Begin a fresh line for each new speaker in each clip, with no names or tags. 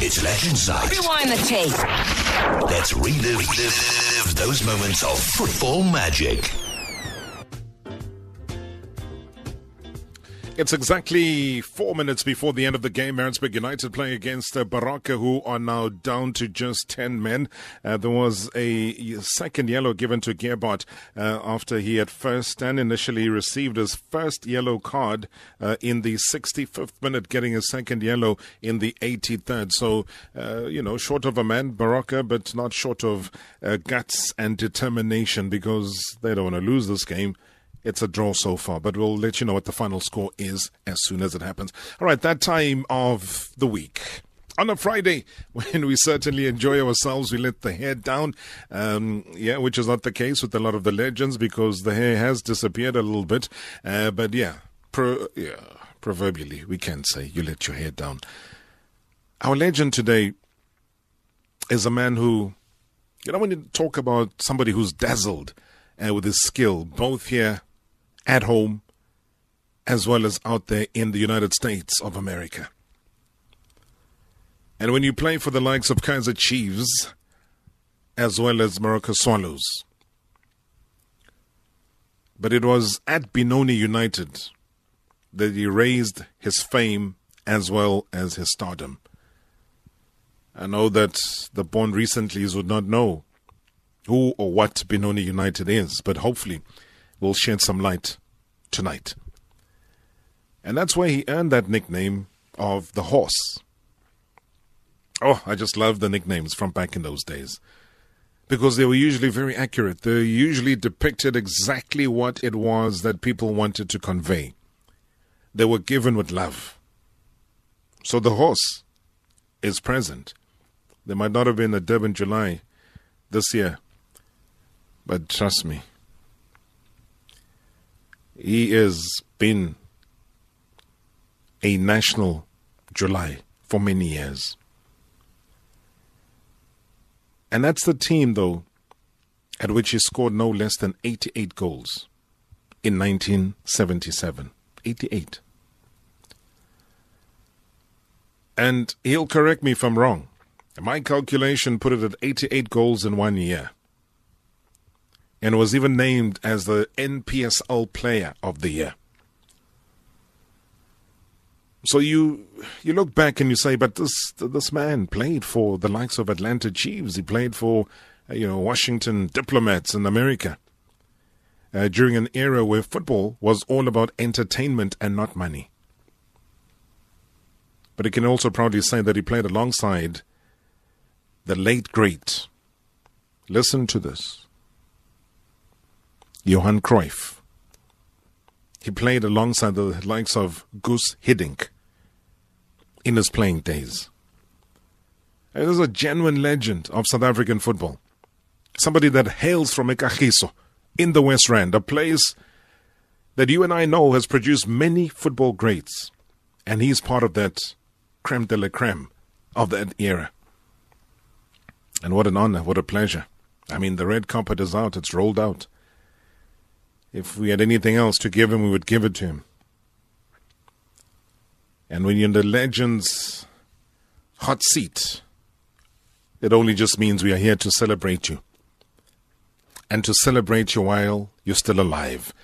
It's Legends Night.
Rewind the tape.
Let's relive, relive those moments of football magic.
It's exactly four minutes before the end of the game. Maritzburg United playing against uh, Baroka, who are now down to just 10 men. Uh, there was a second yellow given to Gearbot uh, after he had first and initially received his first yellow card uh, in the 65th minute, getting a second yellow in the 83rd. So, uh, you know, short of a man, Baroka, but not short of uh, guts and determination because they don't want to lose this game. It's a draw so far, but we'll let you know what the final score is as soon as it happens. All right, that time of the week. On a Friday, when we certainly enjoy ourselves, we let the hair down. Um, yeah, which is not the case with a lot of the legends because the hair has disappeared a little bit. Uh, but yeah, pro, yeah, proverbially, we can say you let your hair down. Our legend today is a man who, you know, when you talk about somebody who's dazzled uh, with his skill, both here at home as well as out there in the United States of America. And when you play for the likes of Kaizer Chiefs as well as Moroka Swallows, but it was at Benoni United that he raised his fame as well as his stardom. I know that the born recently would not know who or what Benoni United is, but hopefully will shed some light tonight. And that's where he earned that nickname of the horse. Oh, I just love the nicknames from back in those days. Because they were usually very accurate. They usually depicted exactly what it was that people wanted to convey. They were given with love. So the horse is present. There might not have been a Durban July this year, but trust me, he has been a national July for many years. And that's the team, though, at which he scored no less than 88 goals in 1977. 88. And he'll correct me if I'm wrong. My calculation put it at 88 goals in one year and was even named as the NPSL Player of the Year. So you you look back and you say, but this this man played for the likes of Atlanta Chiefs. He played for uh, you know Washington Diplomats in America uh, during an era where football was all about entertainment and not money. But he can also proudly say that he played alongside the late great. Listen to this. Johan Cruyff. He played alongside the likes of Guus Hiddink in his playing days. And is a genuine legend of South African football. Somebody that hails from Ekagiso in the West Rand, a place that you and I know has produced many football greats. And he's part of that creme de la creme of that era. And what an honor, what a pleasure. I mean, the red carpet is out, it's rolled out. If we had anything else to give him, we would give it to him. And when you're in the legend's hot seat, it only just means we are here to celebrate you. And to celebrate you while you're still alive.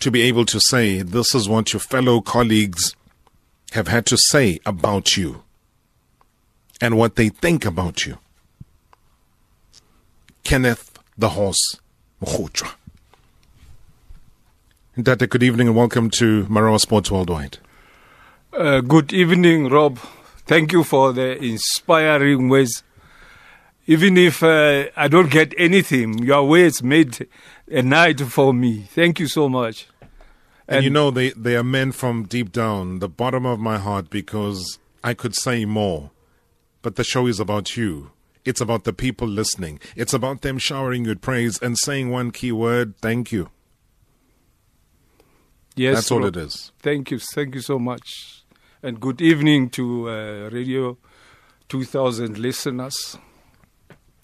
To be able to say, this is what your fellow colleagues have had to say about you and what they think about you. Kenneth the Horse Mokgojoa. Data, good evening and welcome to Marawa Sports Worldwide.
Uh, good evening, Rob. Thank you for the inspiring words. Even if uh, I don't get anything, your words made a night for me. Thank you so much.
And, and you know, they, they are meant from deep down, the bottom of my heart, because I could say more. But the show is about you. It's about the people listening. It's about them showering you with praise and saying one key word thank you.
Yes,
that's all it is.
Thank you, thank you so much, and good evening to uh, Radio 2000 listeners.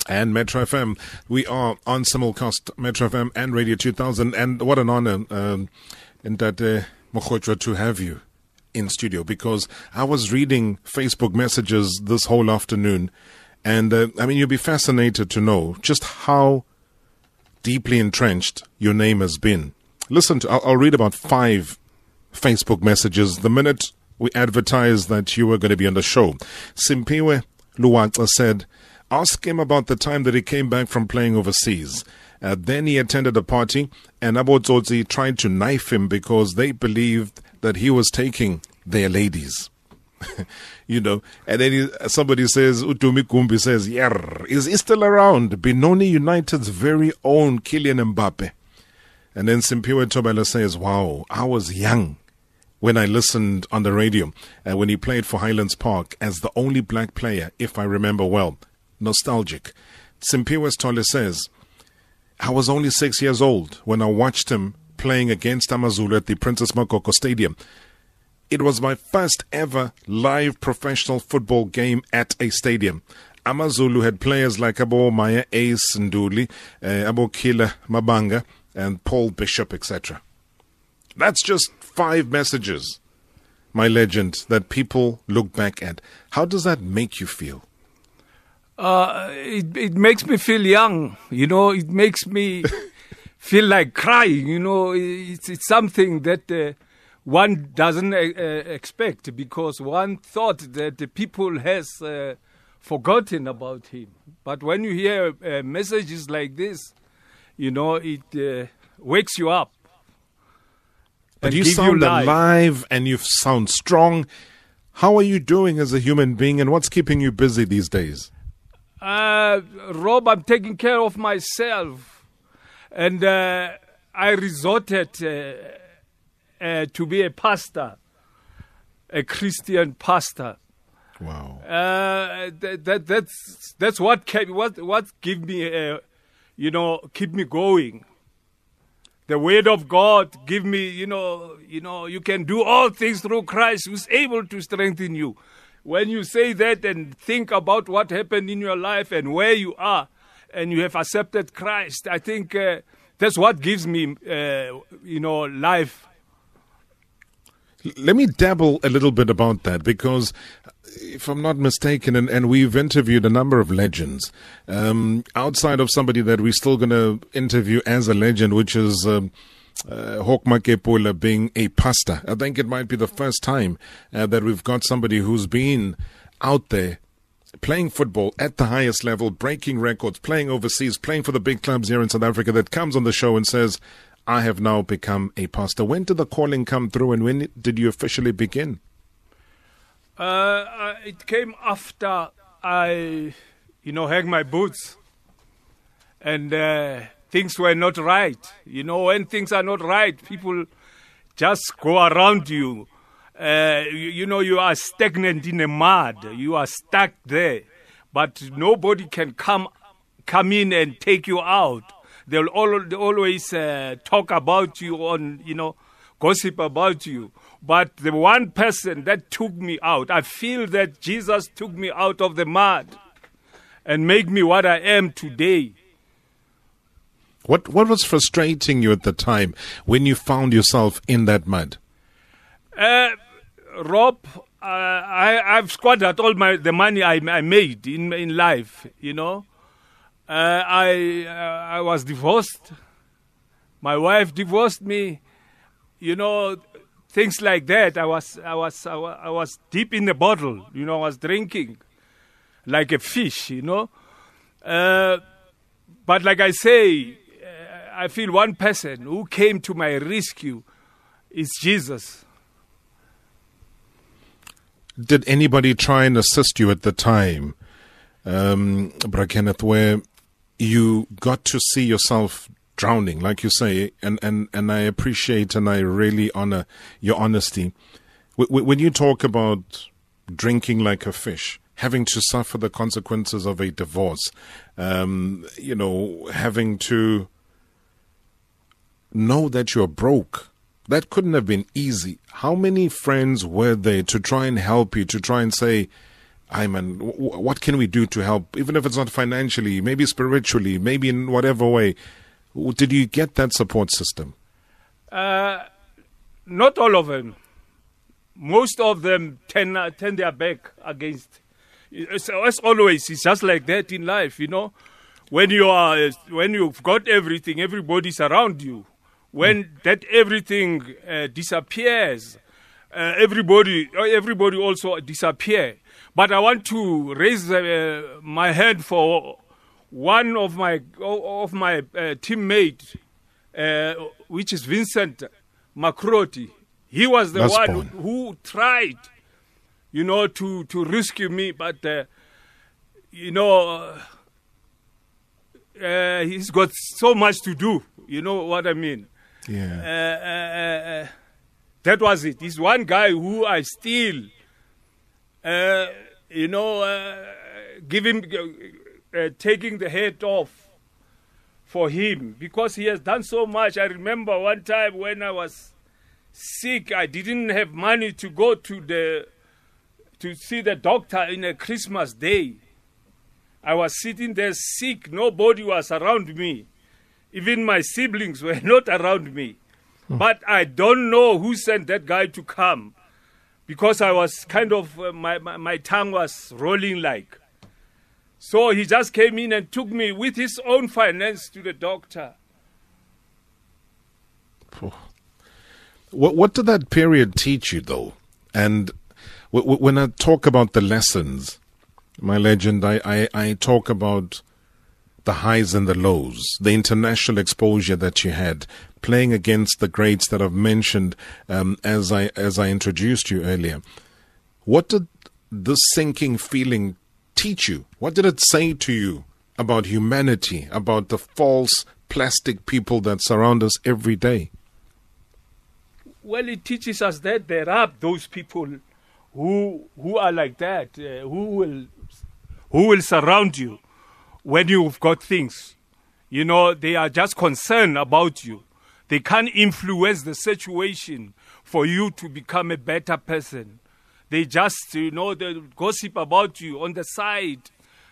And Metro FM. We are on simulcast Metro FM and Radio 2000. And what an honor, um, in that uh, to have you in studio because I was reading Facebook messages this whole afternoon. And uh, I mean, you'll be fascinated to know just how deeply entrenched your name has been. Listen to, I'll, I'll read about five Facebook messages the minute we advertised that you were going to be on the show. Simpiwe Luwaxa said, Ask him about the time that he came back from playing overseas. Uh, then he attended a party, and Abotsotsi tried to knife him because they believed that he was taking their ladies. you know, and then he, somebody says, Utumi Kumbi says, yeah, is he still around? Benoni United's very own Kylian Mbappe. And then Simpiwe Tobela says, wow, I was young when I listened on the radio uh, when he played for Highlands Park as the only black player, if I remember well. Nostalgic. Simpiwe Tole says, I was only six years old when I watched him playing against Amazulu at the Princess Magogo Stadium. It was my first ever live professional football game at a stadium. Amazulu had players like Abo Maya Ace Nduli, uh, Abo Kila Mabanga, and Paul Bishop, etc. That's just five messages, my legend, that people look back at. How does that make you feel?
Uh, it, it makes me feel young. You know, it makes me feel like crying. You know, it's, it's something that uh, one doesn't uh, expect because one thought that the people has uh, forgotten about him. But when you hear uh, messages like this, you know, it uh, wakes you up.
But
and
you sound
life.
alive and you sound strong. How are you doing as a human being and what's keeping you busy these days?
Uh, Rob, I'm taking care of myself. And uh, I resorted uh, uh, to be a pastor, a Christian pastor.
Wow.
Uh, that, that, that's, that's what, kept, what, what give me, uh, you know, keep me going. The word of God give me, you know, you know, you can do all things through Christ who's able to strengthen you when you say that and think about what happened in your life and where you are and you have accepted Christ, I think uh, that's what gives me, uh, you know, life.
Let me dabble a little bit about that because, if I'm not mistaken, and, and we've interviewed a number of legends, um, outside of somebody that we're still going to interview as a legend, which is. Um, uh, Hawk Makepula being a pastor. I think it might be the first time uh, that we've got somebody who's been out there playing football at the highest level, breaking records, playing overseas, playing for the big clubs here in South Africa that comes on the show and says, I have now become a pastor. When did the calling come through and when did you officially begin?
Uh, it came after I, you know, hang my boots and uh, things were not right. You know, when things are not right, people just go around you. Uh, you, you, know, you are stagnant in the mud. You are stuck there, but nobody can come come in and take you out. They'll al- always uh, talk about you on, you know, gossip about you. But the one person that took me out, I feel that Jesus took me out of the mud and made me what I am today.
What what was frustrating you at the time when you found yourself in that mud?
Uh, Rob, uh, I I've squandered all my the money I, I made in in life. You know, uh, I uh, I was divorced. My wife divorced me. You know, things like that. I was I was I was, I was deep in the bottle. You know, I was drinking like a fish. You know, uh, but like I say. I feel one person who came to my rescue is Jesus.
Did anybody try and assist you at the time, um, Kenneth, where you got to see yourself drowning, like you say, and, and, and I appreciate and I really honor your honesty. When you talk about drinking like a fish, having to suffer the consequences of a divorce, um, you know, having to know that you're broke. That couldn't have been easy. How many friends were there to try and help you, to try and say, Ayman, what can we do to help? Even if it's not financially, maybe spiritually, maybe in whatever way. Did you get that support system?
Uh, not all of them. most of them turn, uh, turn their back against. It's, as always, it's just like that in life, you know. When you are, when you've got everything, everybody's around you. When that everything uh, disappears, uh, everybody, everybody also disappear. But I want to raise uh, my hand for one of my of my uh, teammate, uh, which is Vincent Makroti. He was the
That's
one
born.
who, tried, you know, to to rescue me, but uh, you know, uh, uh, he's got so much to do. You know what I mean?
Yeah.
uh, that was it. He's one guy who I still, uh, you know, uh, him, uh, taking the head off for him because he has done so much. I remember one time when I was sick, I didn't have money to go to the to see the doctor in a Christmas day. I was sitting there sick. Nobody was around me. Even my siblings were not around me. But I don't know who sent that guy to come because I was kind of, uh, my, my, my tongue was rolling like. So he just came in and took me with his own finance to the doctor.
What what did that period teach you, though? And w- w- when I talk about the lessons, my legend, I, I, I talk about the highs and the lows, the international exposure that you had, playing against the greats that I've mentioned um, as I as I introduced you earlier. What did this sinking feeling teach you? What did it say to you about humanity, about the false plastic people that surround us every day?
Well, it teaches us that there are those people who who are like that, uh, who will who will surround you when you've got things. You know, they are just concerned about you. They can't influence the situation for you to become a better person. They just, you know, they gossip about you on the side,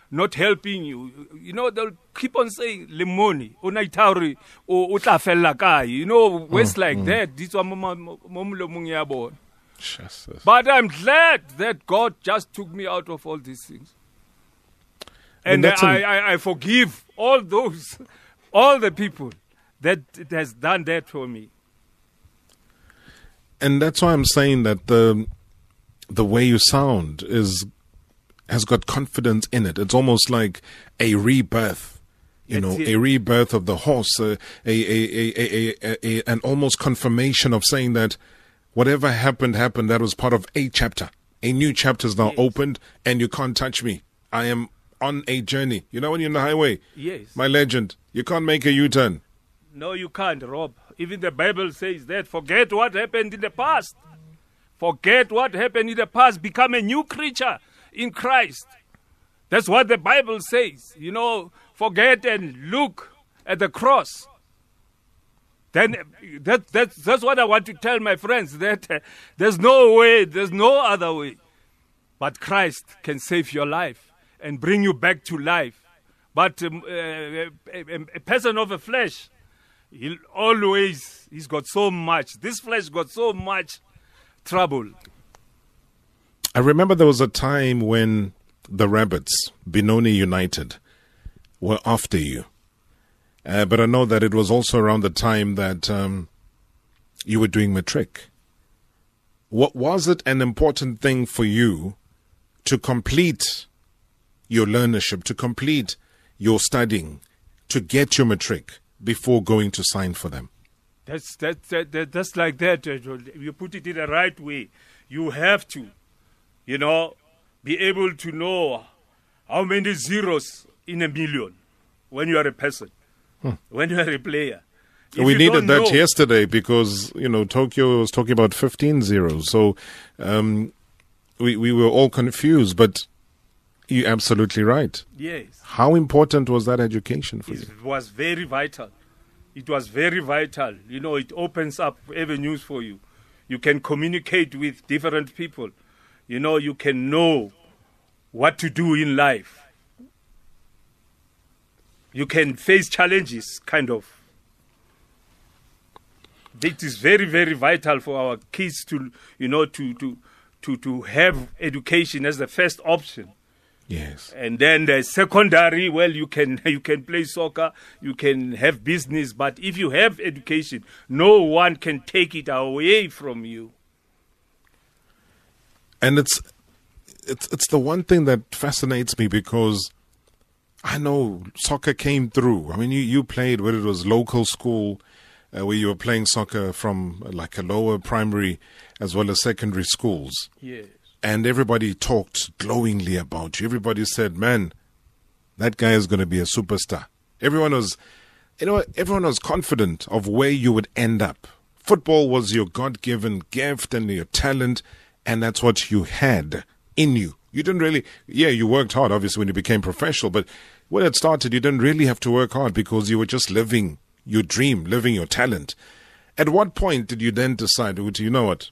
not helping you. You know, they'll keep on saying, lemoni, utla fella. You know, words like that. This one.
Jesus.
But I'm glad that God just took me out of all these things.
And
I, I, I forgive all those, all the people that it has done that for me.
and that's why I'm saying that the the way you sound is has got confidence in it. It's almost like a rebirth, you
That's
know,
it.
a rebirth of the horse, a, a, a, a, a, a, a an almost confirmation of saying that whatever happened happened. That was part of a chapter. A new chapter is now
Yes.
opened, and you can't touch me. I am on a journey. You know, when you're on the highway,
Yes.
my legend, you can't make a U-turn.
No, you can't, Rob. Even the Bible says that. Forget what happened in the past. Forget what happened in the past. Become a new creature in Christ. That's what the Bible says. You know, forget and look at the cross. Then that, that, that's what I want to tell my friends that uh, there's no way, there's no other way. But Christ can save your life and bring you back to life. But um, uh, a, a- a person of the flesh, he'll always, he's got so much. This flesh got so much trouble.
I remember there was a time when the Rabbits, Benoni United, were after you. Uh, but I know that it was also around the time that um, you were doing matric. What was it an important thing for you to complete your learnership, to complete your studying, to get your matric before going to sign for them?
That's that, that, that that's like that. uh, You put it in the right way. You have to, you know, be able to know how many zeros in a million when you are a person, when you are a player. If
we needed that
know-
yesterday because you know Tokyo was talking about 15 zeros, so um, we we were all confused. But you're absolutely right.
Yes,
How important was that education for you?
it was very vital. It was very vital. You know, it opens up avenues for you. You can communicate with different people. You know, you can know what to do in life. You can face challenges, kind of. It is very, very vital for our kids to, you know, to to to to have education as the first option.
Yes.
And then the secondary, well, you can you can play soccer, you can have business, but if you have education, no one can take it away from you.
And it's it's it's the one thing that fascinates me because I know soccer came through. I mean, you you played where it was local school, uh, where you were playing soccer from like a lower primary as well as secondary schools.
Yes.
And everybody talked glowingly about you. Everybody said, "Man, that guy is going to be a superstar." Everyone was, you know, everyone was confident of where you would end up. Football was your God-given gift and your talent, and that's what you had in you. You didn't really, yeah, you worked hard, obviously, when you became professional, but when it started, you didn't really have to work hard because you were just living your dream, living your talent. At what point did you then decide, "Oh, you know what?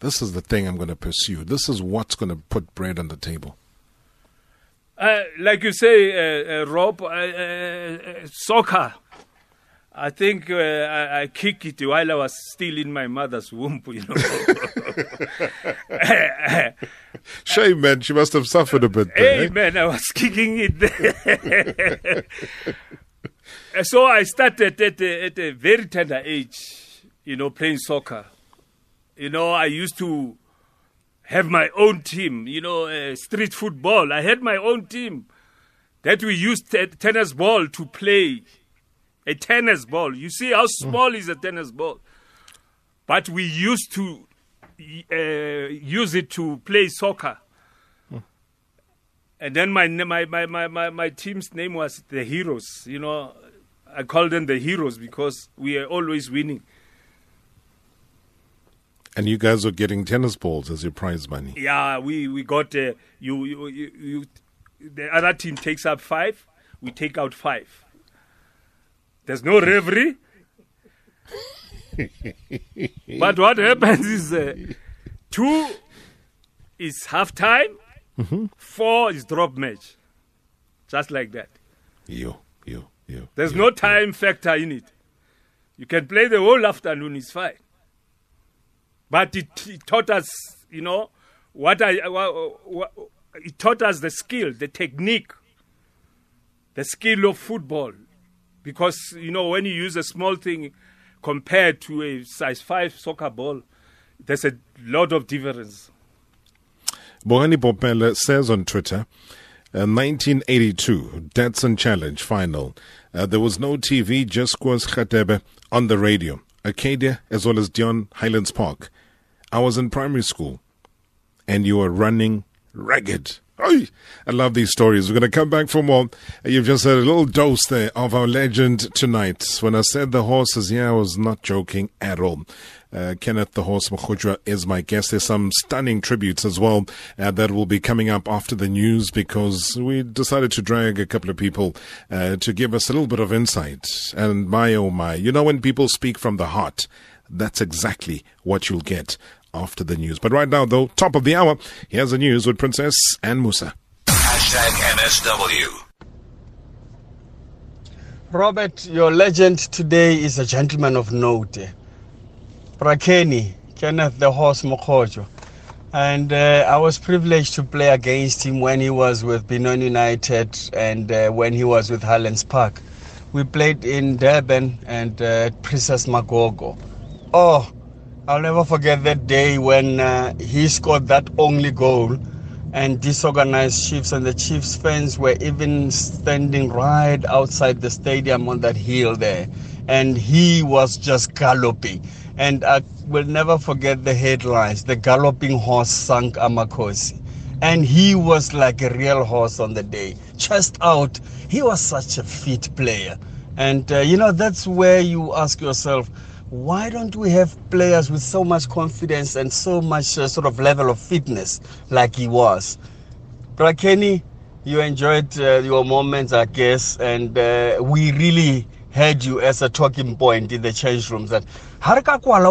This is the thing I'm going to pursue. This is what's going to put bread on the table.
Uh, like you say, uh, uh, Rob, uh, uh, soccer. I think uh, I, I kicked it while I was still in my mother's womb. You know.
Shame, man. She must have suffered a bit there.
hey
eh?
man, I was kicking it. Uh, so I started at a, at a very tender age, you know, playing soccer. You know, I used to have my own team, you know, uh, street football. I had my own team that we used t- tennis ball to play. A tennis ball. You see how small is a tennis ball? But we used to uh, use it to play soccer. And then my, my, my, my, my, my team's name was the Heroes. You know, I call them the Heroes because we are always winning.
And you guys are getting tennis balls as your prize money.
Yeah, we we got uh, you, you you you. The other team takes up five. We take out five. There's no referee. but what happens is uh, two is half time, four is drop match, just like that.
You, you, you.
There's no time factor in it. You can play the whole afternoon, it's fine. But it, it taught us, you know, what I, what, what, it taught us the skill, the technique, the skill of football. Because, you know, when you use a small thing compared to a size 5 soccer ball, there's a lot of difference.
Bohani Bopele says on Twitter, uh, 1982 Datsun Challenge final. Uh, there was no TV, just Kwas Khatebe on the radio. Arcadia as well as Dion Highlands Park. I was in primary school and you were running ragged. I love these stories. We're going to come back for more. You've just had a little dose there of our legend tonight. When I said the horses, yeah, I was not joking at all. Uh, Kenneth the Horse Mokgojoa is my guest. There's some stunning tributes as well uh, that will be coming up after the news because we decided to drag a couple of people uh, to give us a little bit of insight. And my oh my, you know, when people speak from the heart, that's exactly what you'll get after the news. But right now, though, top of the hour, here's the news with Princess and Musa.
Hashtag MSW.
Robert, your legend today is a gentleman of note. Brakeni, Kenneth the Horse Mokgojoa. And uh, I was privileged to play against him when he was with Benoni United and uh, when he was with Highlands Park. We played in Durban and uh, Princess Magogo. Oh, I'll never forget that day when uh, he scored that only goal and disorganized Chiefs, and the Chiefs fans were even standing right outside the stadium on that hill there. And he was just galloping. And I will never forget the headlines the galloping horse sank Amakhosi. And he was like a real horse on the day, chest out. He was such a fit player. And uh, you know, that's where you ask yourself, why don't we have players with so much confidence and so much uh, sort of level of fitness like he was? But Kenny, you enjoyed uh, your moments, I guess, and uh, we really had you as a talking point in the change rooms that Harka Kwala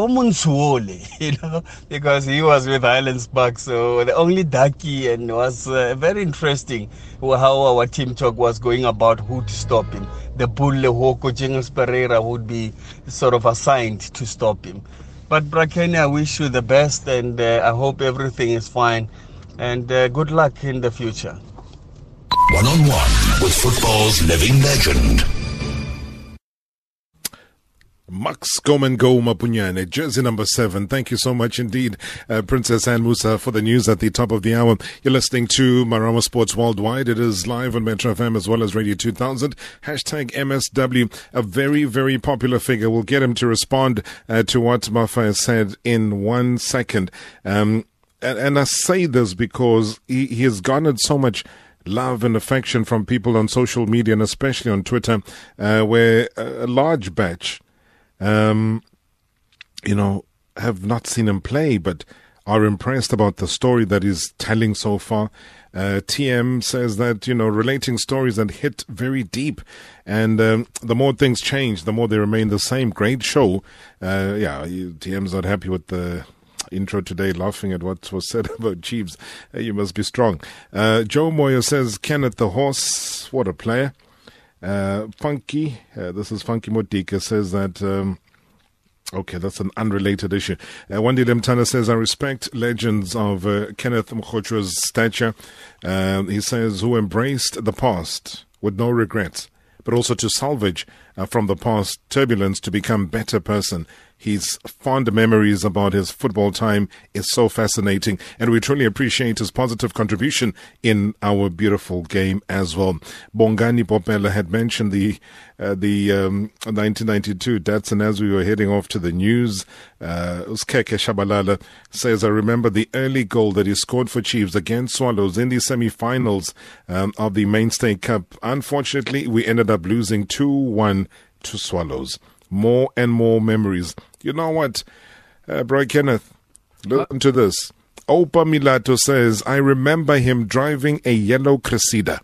you know, because he was with Highlands Park. So the only ducky and was uh, very interesting how our team talk was going about who to stop him. The bull Hoko Jingles Pereira would be sort of assigned to stop him. But Brakeni, I wish you the best and uh, I hope everything is fine. And uh, good luck in the future.
One on one with football's living legend.
Marks Go-Man-Go Maponyane, jersey number seven. Thank you so much indeed, uh, Princess Anne Musa, for the news at the top of the hour. You're listening to Marawa Sports Worldwide. It is live on Metro FM as well as Radio 2000. Hashtag MSW, a very, very popular figure. We'll get him to respond uh, to what Mafa said in one second. Um, and, and I say this because he, he has garnered so much love and affection from people on social media and especially on Twitter, uh, where a large batch um, you know, have not seen him play, but are impressed about the story that he's telling so far. Uh, TM says that, you know, relating stories that hit very deep. And um, the more things change, the more they remain the same. Great show. Uh, yeah, TM's not happy with the intro today, laughing at what was said about Chiefs. Uh, you must be strong. Uh, Joe Moyer says, Kenneth the Horse, what a player. Uh, Funky, uh, this is Funky Motika, says that. Um, Okay, that's an unrelated issue. Uh, Wandi Lemtana says, I respect legends of uh, Kenneth Mokgojoa's stature. Uh, he says, who embraced the past with no regrets, but also to salvage uh, from the past turbulence to become better person his fond memories about his football time is so fascinating, and we truly appreciate his positive contribution in our beautiful game as well. Bongani Popela had mentioned the uh, the um, 1992 Datsun as we were heading off to the news. Uh, Uskeke Shabalala says, I remember the early goal that he scored for Chiefs against Swallows in the semi finals um, of the Mainstay Cup. Unfortunately, we ended up losing 2 1 to Swallows more and more memories. You know what, uh, Bro Kenneth? Listen to this. Opa Milato says, I remember him driving a yellow Cressida.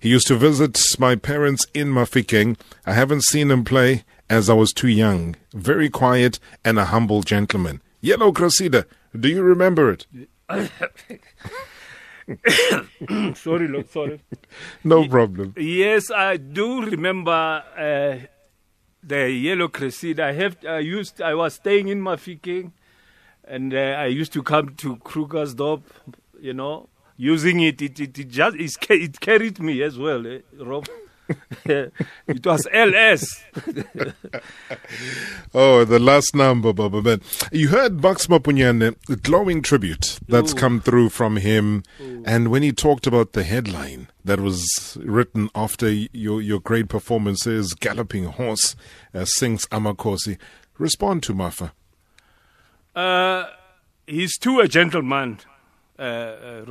He used to visit my parents in Mafikeng. I haven't seen him play as I was too young. Very quiet and a humble gentleman. Yellow Cressida. Do you remember it?
sorry, look, sorry.
no problem.
Yes, I do remember uh, the yellow cressida. I have I used I was staying in Mafikeng, and uh, I used to come to Krugersdorp, you know, using it. It it, it just it carried me as well, eh, Rob. it was LS.
oh, the last number, Baba Ben. You heard Bucks Maponyane, the glowing tribute that's Ooh. come through from him. Ooh. And when he talked about the headline that was written after your, your great performances, Galloping Horse uh, sings Amakhosi, respond to Mafa.
Uh, he's too a gentleman, uh, uh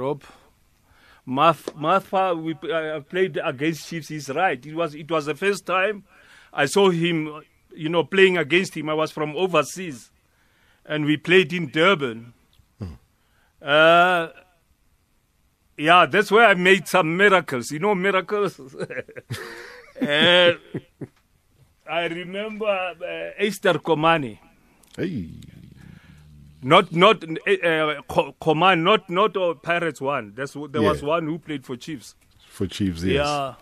Rob. Martha, we uh, played against Chiefs. He's right. It was it was the first time I saw him, you know, playing against him. I was from overseas, and we played in Durban. Hmm. Uh, yeah, that's where I made some miracles. You know, miracles. I remember uh, Esther Komani.
Hey
not not uh, command, not not uh, Pirates one. There yeah. was one who played for Chiefs.
For Chiefs, yes.
Yeah,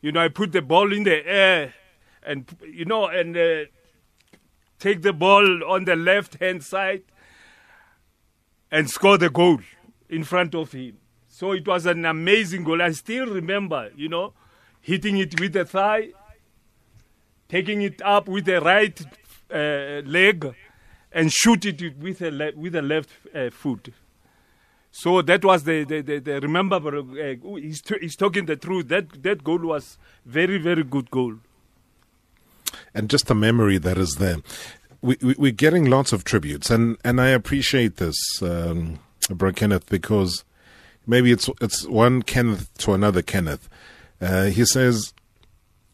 you know, I put the ball in the air, and you know, and uh, take the ball on the left hand side, and score the goal in front of him. So it was an amazing goal. I still remember, you know, hitting it with the thigh, taking it up with the right uh, leg and shoot it with a le- with a left uh, foot. So that was the the, the, the remember uh, he's, t- he's talking the truth. That that goal was very very good goal.
And just the memory that is there. We, we are getting lots of tributes, and, and I appreciate this, um, Bro Kenneth, because maybe it's it's one Kenneth to another Kenneth. Uh, he says,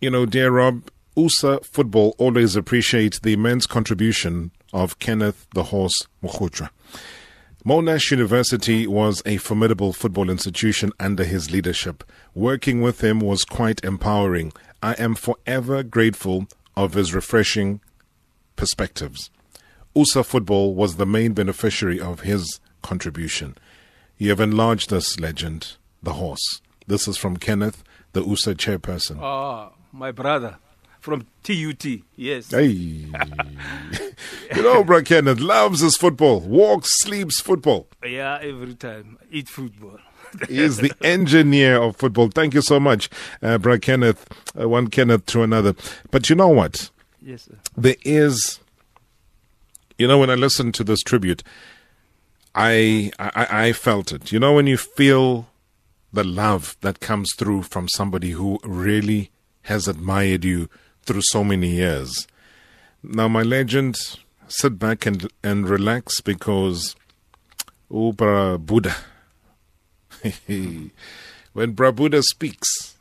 you know, dear Rob, USA football always appreciate the immense contribution of Kenneth the Horse Mokgojoa. Monash University was a formidable football institution under his leadership. Working with him was quite empowering. I am forever grateful of his refreshing perspectives. USA football was the main beneficiary of his contribution. You have enlarged this legend, the horse. This is from Kenneth, the USA chairperson.
Ah, my brother from TUT. Yes.
Hey. you know, bro, Kenneth loves his football, walks, sleeps football.
Yeah, every time. Eat football.
he is the engineer of football. Thank you so much, uh, bro, Kenneth. Uh, one Kenneth to another. But you know what?
Yes, sir.
There is, you know, when I listened to this tribute, I, I I felt it. You know, when you feel the love that comes through from somebody who really has admired you through so many years. Now, my legend, sit back and and relax because, oh, Buddha, when Buddha speaks,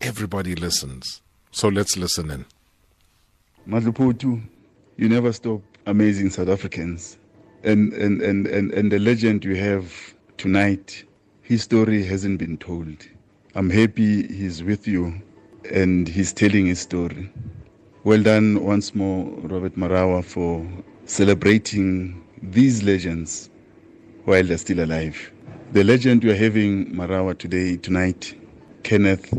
everybody listens. So let's listen in.
Madluputu, you never stop amazing South Africans. And, and, and, and, and the legend you have tonight, his story hasn't been told. I'm happy he's with you and he's telling his story. Well done once more, Robert Marawa, for celebrating these legends while they're still alive. The legend we're having, Marawa, today, tonight, Kenneth,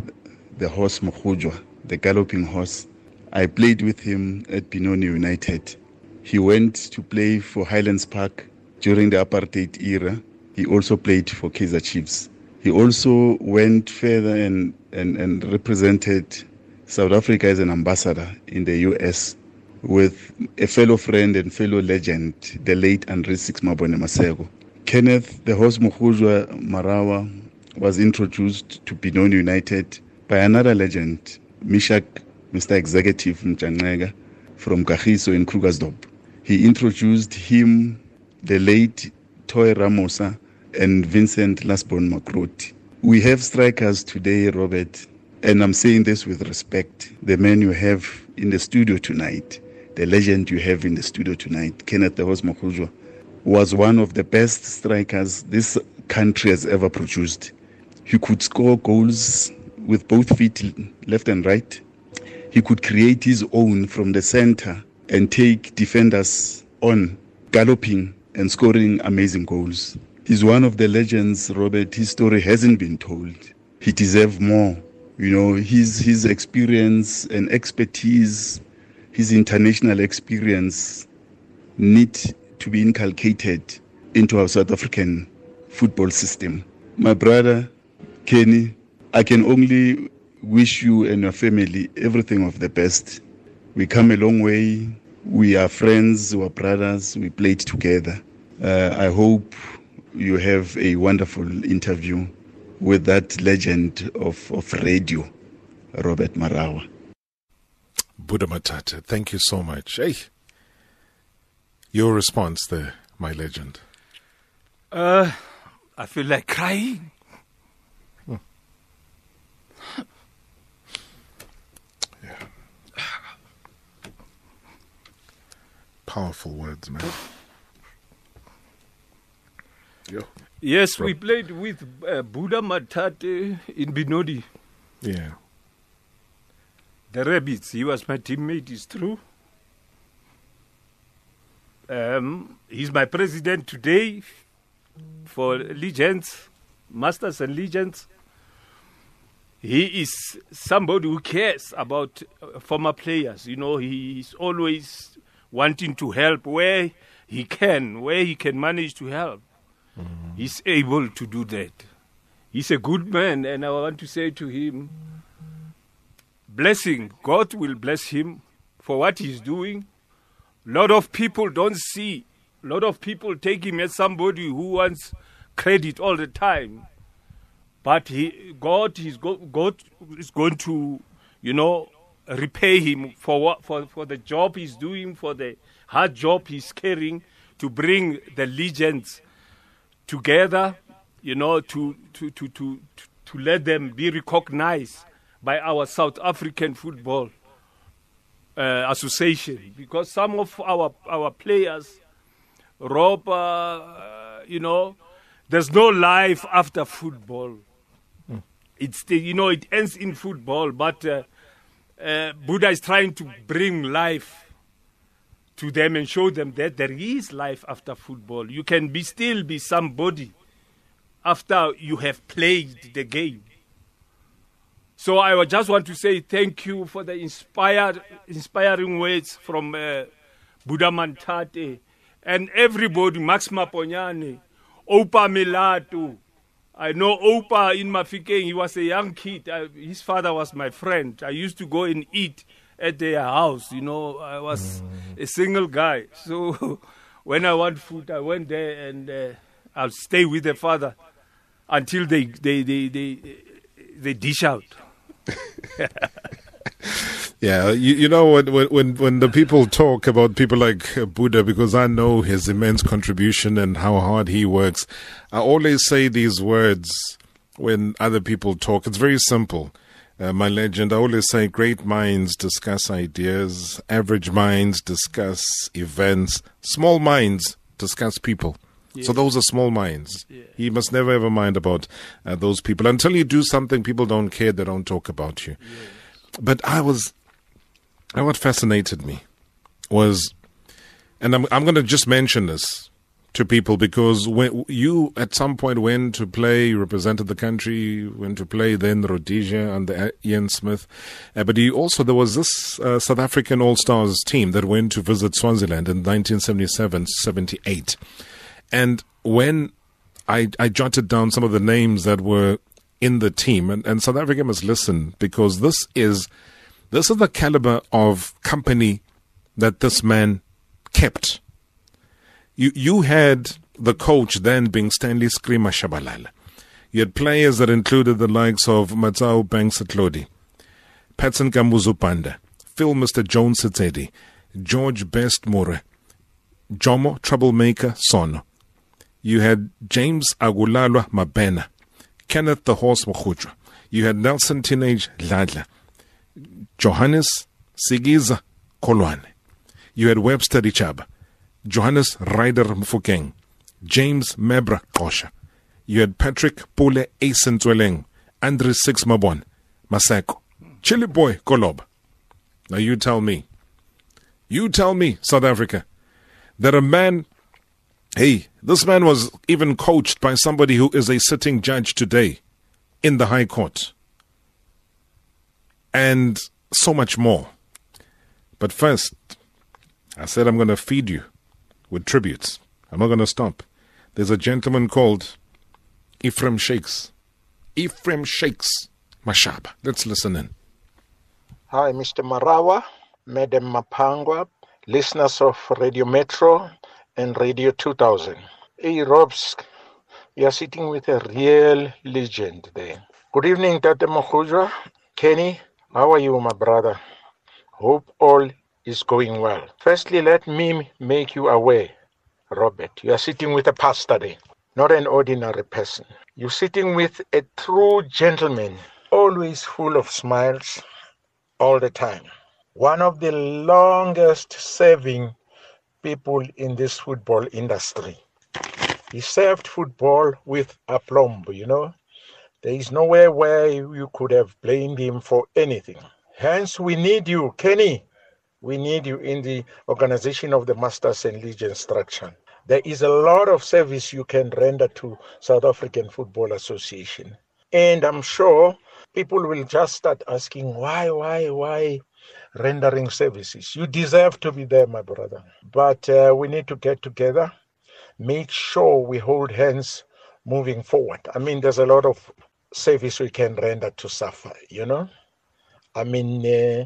the horse Mokgojoa, the galloping horse. I played with him at Benoni United. He went to play for Highlands Park during the apartheid era. He also played for Kaizer Chiefs. He also went further and, and, and represented South Africa as an ambassador in the US with a fellow friend and fellow legend, the late Andre Six Mabone Maseko. Kenneth, the horse Mokgojoa Marawa, was introduced to Benoni United by another legend, Mishak, Mr. Executive Mchanega from Kagiso in Krugersdorp. He introduced him, the late Toy Ramosa, and Vincent Lasbon Makroti. We have strikers today, Robert, and I'm saying this with respect. The man you have in the studio tonight, the legend you have in the studio tonight, Kenneth Devos Mokgojoa, was one of the best strikers this country has ever produced. He could score goals with both feet, left and right. He could create his own from the center and take defenders on, galloping and scoring amazing goals. He's one of the legends, Robert. His story hasn't been told. He deserves more. You know, his his experience and expertise, his international experience need to be inculcated into our South African football system. My brother, Kenny, I can only wish you and your family everything of the best. We come a long way. We are friends, we are brothers, we played together. Uh, I hope you have a wonderful interview with that legend of, of radio, Robert Marawa.
Buddha Matata, thank you so much. Hey, your response there, my legend.
Uh, I feel like crying.
Powerful words, man. Yo.
Yes, we played with uh, Buddha Matate in Benoni.
Yeah.
The Rabbits. He was my teammate, it's true. Um, he's my president today for Legends, Masters and Legends. He is somebody who cares about uh, former players. You know, he's always wanting to help where he can, where he can manage to help. Mm-hmm. He's able to do that. He's a good man, and I want to say to him, blessing. God will bless him for what he's doing. A lot of people don't see. A lot of people take him as somebody who wants credit all the time. But he, God, is go, God is going to, you know, repay him for what, for, for the job he's doing, for the hard job he's carrying to bring the legends together, you know, to, to, to, to, to let them be recognized by our South African Football uh, Association. Because some of our, our players, Rob, uh, you know, there's no life after football. It's the, you know it ends in football, but uh, uh, Buddha is trying to bring life to them and show them that there is life after football. You can be still be somebody after you have played the game. So I just want to say thank you for the inspired, inspiring words from uh, Buddha Mantate and everybody, Marks Maponyane, Opa Milato. I know Opa in Mafikeng, he was a young kid. I, his father was my friend. I used to go and eat at their house. You know, I was a single guy. So when I want food, I went there and uh, I'll stay with the father until they, they, they, they, they dish out.
Yeah, you, you know when, when when the people talk about people like Buddha, because I know his immense contribution and how hard he works. I always say these words when other people talk. It's very simple. Uh, my legend, I always say, great minds discuss ideas, average minds discuss events, small minds discuss people. Yeah. So those are small minds. Yeah. You must never ever mind about uh, those people until you do something. People don't care; they don't talk about you. Yeah. But I was and what fascinated me was, and I'm, I'm going to just mention this to people because when you at some point went to play, you represented the country, went to play then Rhodesia under Ian Smith, uh, but you also there was this uh, South African All Stars team that went to visit Swaziland in 1977-78, and when I, I jotted down some of the names that were in the team, and, and South Africa must listen because this is this is the caliber of company that this man kept. You, you had the coach then being Stanley Screamer Tshabalala. You had players that included the likes of Matsao Banks-Atlodi, Patson Kamuzu Banda, Phil Mr. Jones Setsedi, George Best More, Jomo Troublemaker Sono. You had James Agulalwa Mabena, Kenneth the Horse Mokgojoa. You had Nelson Teenage Dladla. Johannes Sigiza Kolwane. You had Webster Richaba, Johannes Ryder Mofokeng, James Mebra Kosha. You had Patrick Pule Asen Andre Six Mabon, Maseko, Chili Boy Kolob. Now you tell me, you tell me, South Africa, that a man, hey, this man was even coached by somebody who is a sitting judge today in the High Court. And so much more. But first, I said I'm going to feed you with tributes. I'm not going to stop. There's a gentleman called Ephraim Shakes. Ephraim Shakes Mashaba. Let's listen in.
Hi, Mr. Marawa, Madam Mapangwa, listeners of Radio Metro and Radio 2000. Hey, Robs, you're sitting with a real legend there. Good evening, Tate Mokgojoa, Kenny, how are you, my brother? Hope all is going well. Firstly, let me make you aware, Robert, you are sitting with a pastor there, not an ordinary person. You're sitting with a true gentleman, always full of smiles all the time. One of the longest serving people in this football industry. He served football with aplomb, you know. There is nowhere where you could have blamed him for anything. Hence, we need you, Kenny. We need you in the organization of the Masters and Legion structure. There is a lot of service you can render to South African Football Association. And I'm sure people will just start asking, why, why, why rendering services? You deserve to be there, my brother. But uh, we need to get together, make sure we hold hands moving forward. I mean, there's a lot of service we can render to SAFA, you know? I mean, uh,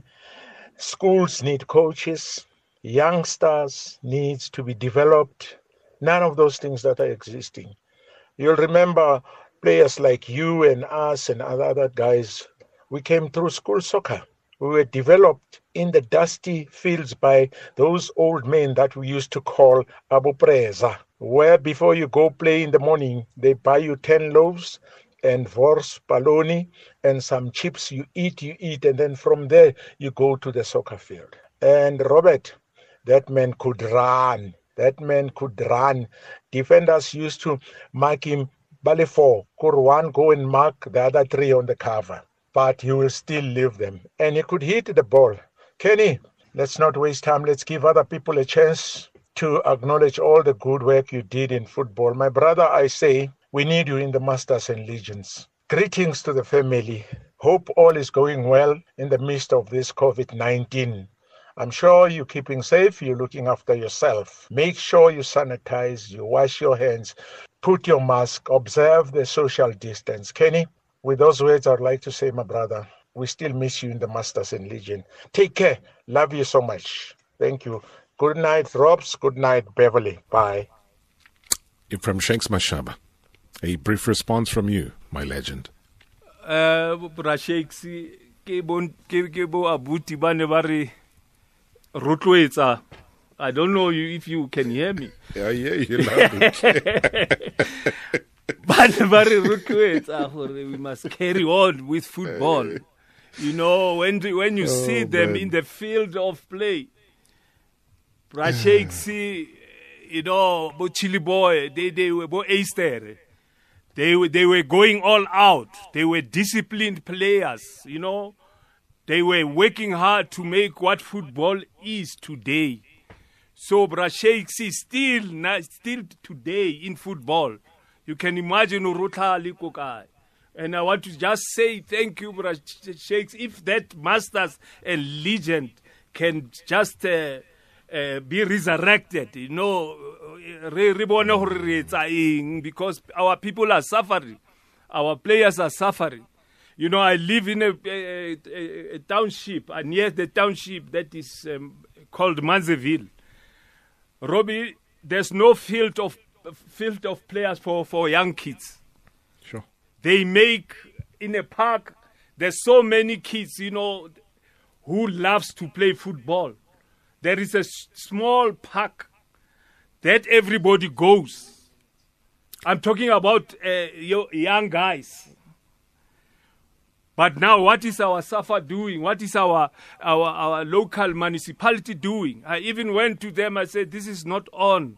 schools need coaches, youngsters needs to be developed. None of those things that are existing. You'll remember players like you and us and other guys, we came through school soccer. We were developed in the dusty fields by those old men that we used to call Abu Preza, where before you go play in the morning, they buy you 10 loaves, and Vors Baloni and some chips you eat, you eat, and then from there you go to the soccer field. And Robert, that man could run. That man could run. Defenders used to mark him Bale four, could one go and mark the other three on the cover. but he will still leave them. And he could hit the ball. Kenny, let's not waste time. Let's give other people a chance to acknowledge all the good work you did in football. My brother, I say, we need you in the Masters and Legions. Greetings to the family. Hope all is going well in the midst of this COVID 19. I'm sure you're keeping safe, you're looking after yourself. Make sure you sanitize, you wash your hands, put your mask, observe the social distance. Kenny, with those words, I'd like to say, my brother, we still miss you in the Masters and Legion. Take care. Love you so much. Thank you. Good night, Robs. Good night, Beverly. Bye.
From Shakes Mashaba. A brief response from you, my legend.
Uh, Brashakes, ke bon ke ke bo abuti ba ne ba re rotloetsa. I don't know you if you can hear me.
Yeah, yeah, you love it.
ba ne ba re rotloetsa gore we must carry on with football. You know, when when you see them
man.
in the field of play, Brashakes, you know, bo Chili Boy, they they were bo Easter. They they were going all out. They were disciplined players, you know. They were working hard to make what football is today. So Brashakes is still still today in football. You can imagine Urutha Likokai. And I want to just say thank you, Brashakes. If that masters and legend can just uh, uh, be resurrected, you know, re re bone hore re etsa eng because our people are suffering, our players are suffering. You know, I live in a, a, a, a township, and near the township that is um, called Manzeville. Robbie, there's no field of field of players for, for young kids.
Sure.
They make in a park. There's so many kids, you know, who loves to play football. There is a small park that everybody goes. I'm talking about uh, yo- young guys. But now, what is our SAFA doing? What is our, our, our local municipality doing? I even went to them, I said, This is not on.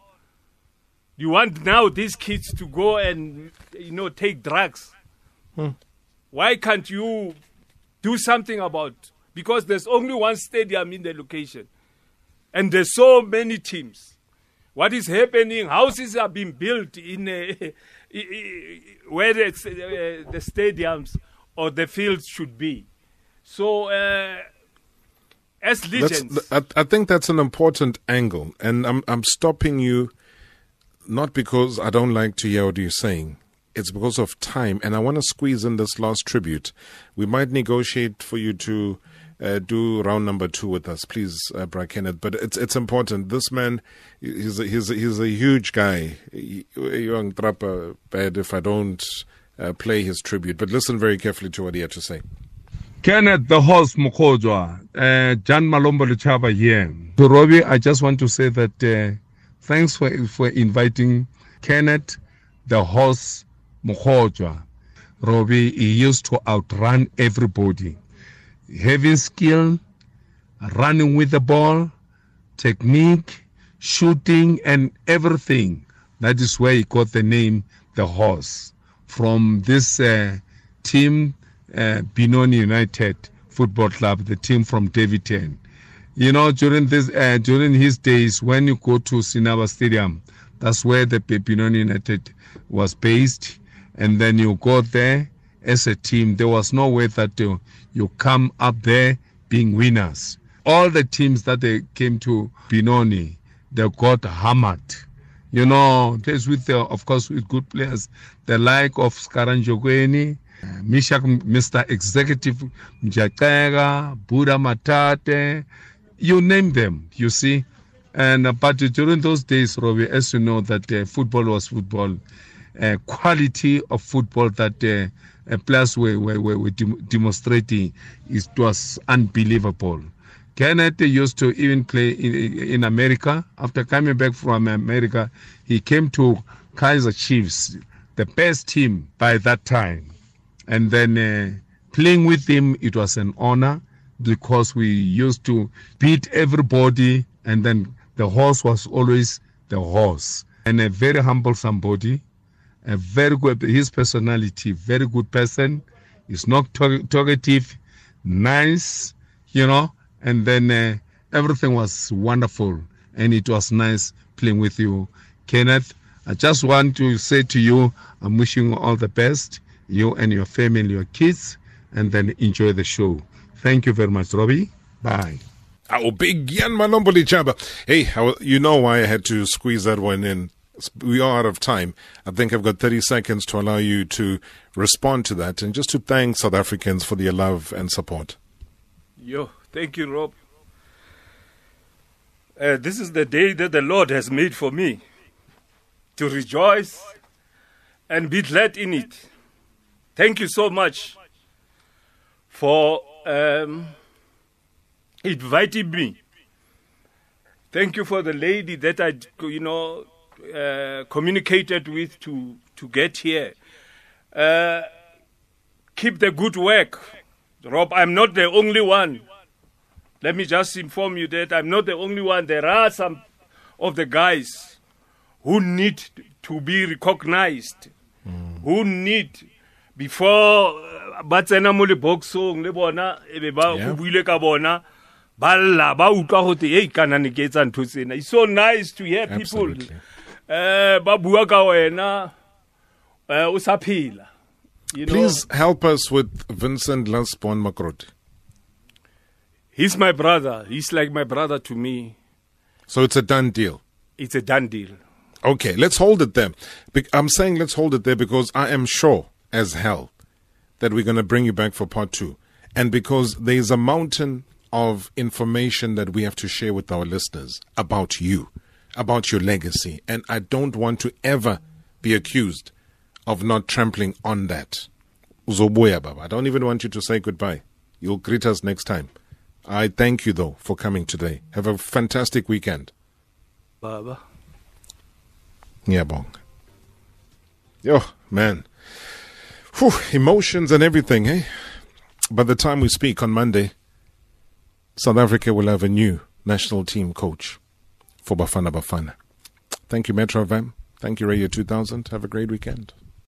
You want now these kids to go and, you know, take drugs. Why can't you do something about Because there's only one stadium in the location. And there's so many teams. What is happening? Houses are being built in uh, where the, uh, the stadiums or the fields should be. So, uh, as legends,
I, I think that's an important angle, and I'm I'm stopping you, not because I don't like to hear what you're saying. It's because of time, and I want to squeeze in this last tribute. We might negotiate for you to uh, do round number two with us, please, uh, Kenneth. But it's it's important. This man, he's a, he's a, he's a huge guy. Young Trapper, bad if I don't uh, play his tribute. But listen very carefully to what he had to say.
Kenneth the horse Mokgojoa, uh, Jan Malombo Luchaba here. To Robbie, I just want to say that uh, thanks for for inviting Kenneth the horse Mokgojoa. Robbie, he used to outrun everybody. Having skill, running with the ball, technique, shooting, and everything. That is where he got the name the horse from this uh, team, uh, Benoni United Football Club, the team from Daveyton. You know, during this, uh, during his days, when you go to Sinaba Stadium, that's where the Benoni United was based, and then you go there as a team. There was no way that you, you come up there being winners. All the teams that they came to Benoni, they got hammered. You know, plays with, the, of course, with good players, the like of Skaranjogweni, Mishak, Mr. Executive Mjakega, Buddha Matate, you name them, you see. And uh, but during those days, Robbie, as you know, that uh, football was football, uh, quality of football that uh, uh, players were, were, demonstrating, it was unbelievable. Kenneth used to even play in, in America. After coming back from America, he came to Kaizer Chiefs, the best team by that time. And then uh, playing with him, it was an honor because we used to beat everybody, and then the horse was always the horse. And a very humble somebody, a very good, his personality, very good person. He's not talkative, nice, you know, and then uh, everything was wonderful and it was nice playing with you, Kenneth. I just want to say to you, I'm wishing you all the best, you and your family, your kids, and then enjoy the show. Thank you very much, Robbie. Bye.
Oh, big Yan Malomboli Chaba. Hey, you know why I had to squeeze that one in. We are out of time. I think I've got 30 seconds to allow you to respond to that and just to thank South Africans for their love and support.
Yo, thank you, Rob. Uh, this is the day that the Lord has made for me to rejoice and be glad in it. Thank you so much for um, inviting me. Thank you for the lady that I, you know, uh, communicated with to to get here. Uh, keep the good work, Rob. I'm not the only one. Let me just inform you that I'm not the only one. There are some of the guys who need to be recognized, mm. who need before uh, ba tsena mo leboxong le bona e be ba go buile ka bona ba lla ba utlwa gote ei kana ke etsa ntho tsena it's so nice to hear people eh ba bua ka wena eh o sa phela
Please help us with Vincent Lasbon Makroti.
He's my brother. He's like my brother to me.
So it's a done deal.
It's a done deal.
Okay, let's hold it there. I'm saying let's hold it there because I am sure as hell that we're going to bring you back for part two. And because there's a mountain of information that we have to share with our listeners about you, about your legacy. And I don't want to ever be accused of not trampling on that. Uzobuya Baba. I don't even want you to say goodbye. You'll greet us next time. I thank you, though, for coming today. Have a fantastic weekend.
Baba.
Yeah, bong. Yo, man. Whew, emotions and everything, eh? By the time we speak on Monday, South Africa will have a new national team coach for Bafana Bafana. Thank you, Metro FM. Thank you, Radio 2000. Have a great weekend.